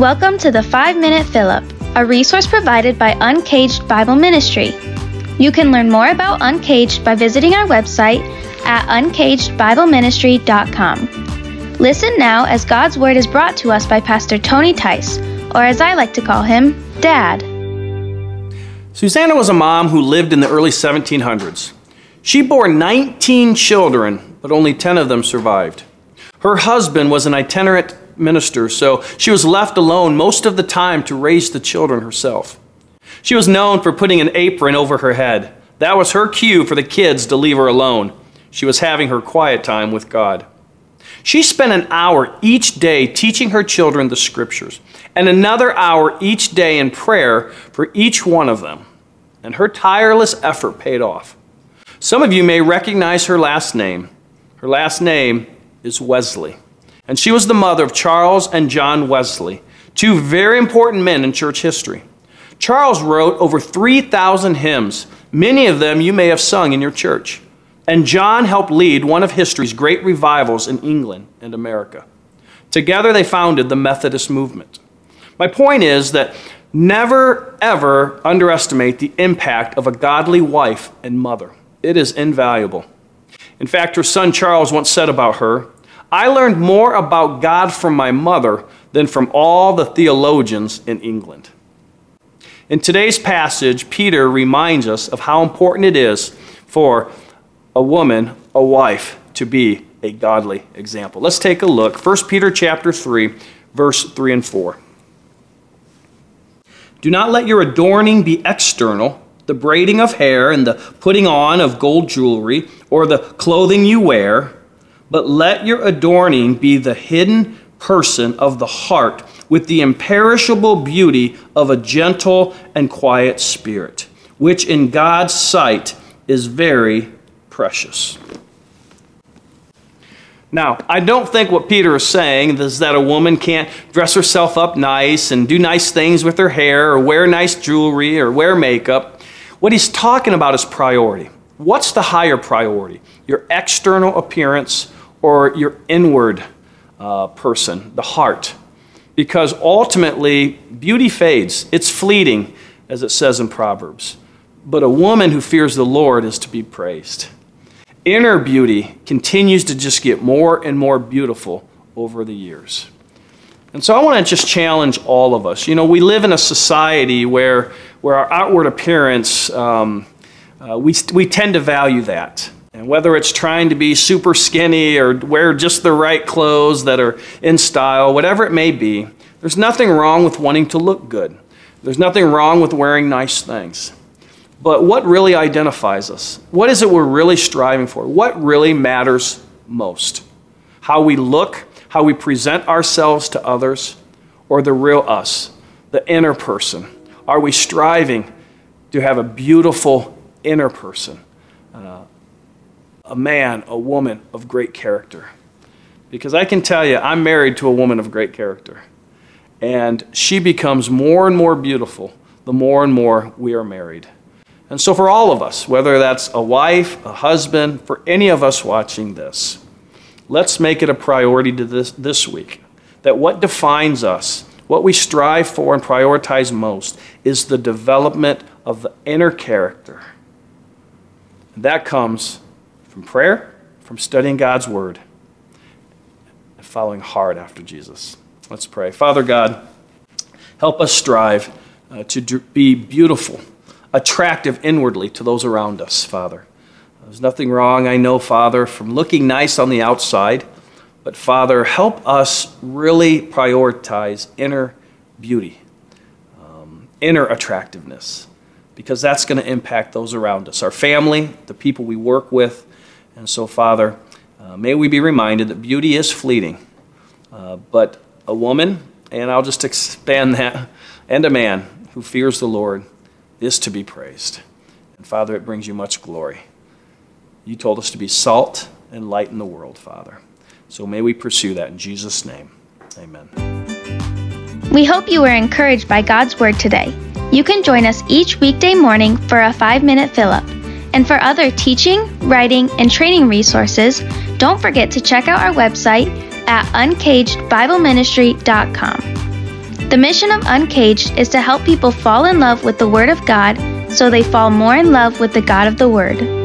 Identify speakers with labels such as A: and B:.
A: Welcome to the 5 Minute Up, a resource provided by Uncaged Bible Ministry. You can learn more about Uncaged by visiting our website at uncagedbibleministry.com. Listen now as God's Word is brought to us by Pastor Tony Tice, or as I like to call him, Dad.
B: Susanna was a mom who lived in the early 1700s. She bore 19 children, but only 10 of them survived. Her husband was an itinerant minister, so she was left alone most of the time to raise the children herself. She was known for putting an apron over her head. That was her cue for the kids to leave her alone. She was having her quiet time with God. She spent an hour each day teaching her children the scriptures, and another hour each day in prayer for each one of them. And her tireless effort paid off. Some of you may recognize her last name. Her last name is Wesley. And she was the mother of Charles and John Wesley, two very important men in church history. Charles wrote over 3,000 hymns. Many of them you may have sung in your church. And John helped lead one of history's great revivals in England and America. Together they founded the Methodist movement. My point is that never, ever underestimate the impact of a godly wife and mother. It is invaluable. In fact, her son Charles once said about her, I learned more about God from my mother than from all the theologians in England. In today's passage, Peter reminds us of how important it is for a woman, a wife, to be a godly example. Let's take a look. 1 Peter chapter 3, verse 3 and 4. Do not let your adorning be external, the braiding of hair and the putting on of gold jewelry, or the clothing you wear but let your adorning be the hidden person of the heart with the imperishable beauty of a gentle and quiet spirit, which in God's sight is very precious. Now, I don't think what Peter is saying is that a woman can't dress herself up nice and do nice things with her hair or wear nice jewelry or wear makeup. What he's talking about is priority. What's the higher priority? Your external appearance or your inward uh, person, the heart. Because ultimately, beauty fades, it's fleeting, as it says in Proverbs. But a woman who fears the Lord is to be praised. Inner beauty continues to just get more and more beautiful over the years. And so I want to just challenge all of us. You know, we live in a society where, where our outward appearance, um, uh, we, we tend to value that. And whether it's trying to be super skinny or wear just the right clothes that are in style, whatever it may be, there's nothing wrong with wanting to look good. There's nothing wrong with wearing nice things. But what really identifies us? What is it we're really striving for? What really matters most? How we look, how we present ourselves to others, or the real us, the inner person? Are we striving to have a beautiful inner person? A man, a woman of great character. Because I can tell you, I'm married to a woman of great character. And she becomes more and more beautiful the more and more we are married. And so, for all of us, whether that's a wife, a husband, for any of us watching this, let's make it a priority to this, this week that what defines us, what we strive for and prioritize most, is the development of the inner character. And that comes from prayer, from studying God's Word, and following hard after Jesus. Let's pray. Father God, help us strive uh, to be beautiful, attractive inwardly to those around us, Father. There's nothing wrong, I know, Father, from looking nice on the outside, but Father, help us really prioritize inner beauty, um, inner attractiveness, because that's going to impact those around us, our family, the people we work with, and so, Father, uh, may we be reminded that beauty is fleeting, uh, but a woman, and I'll just expand that, and a man who fears the Lord is to be praised. And Father, it brings you much glory. You told us to be salt and light in the world, Father. So may we pursue that in Jesus' name. Amen.
A: We hope you were encouraged by God's Word today. You can join us each weekday morning for a five minute fill up. And for other teaching, writing, and training resources, don't forget to check out our website at uncagedbibleministry.com. The mission of Uncaged is to help people fall in love with the Word of God so they fall more in love with the God of the Word.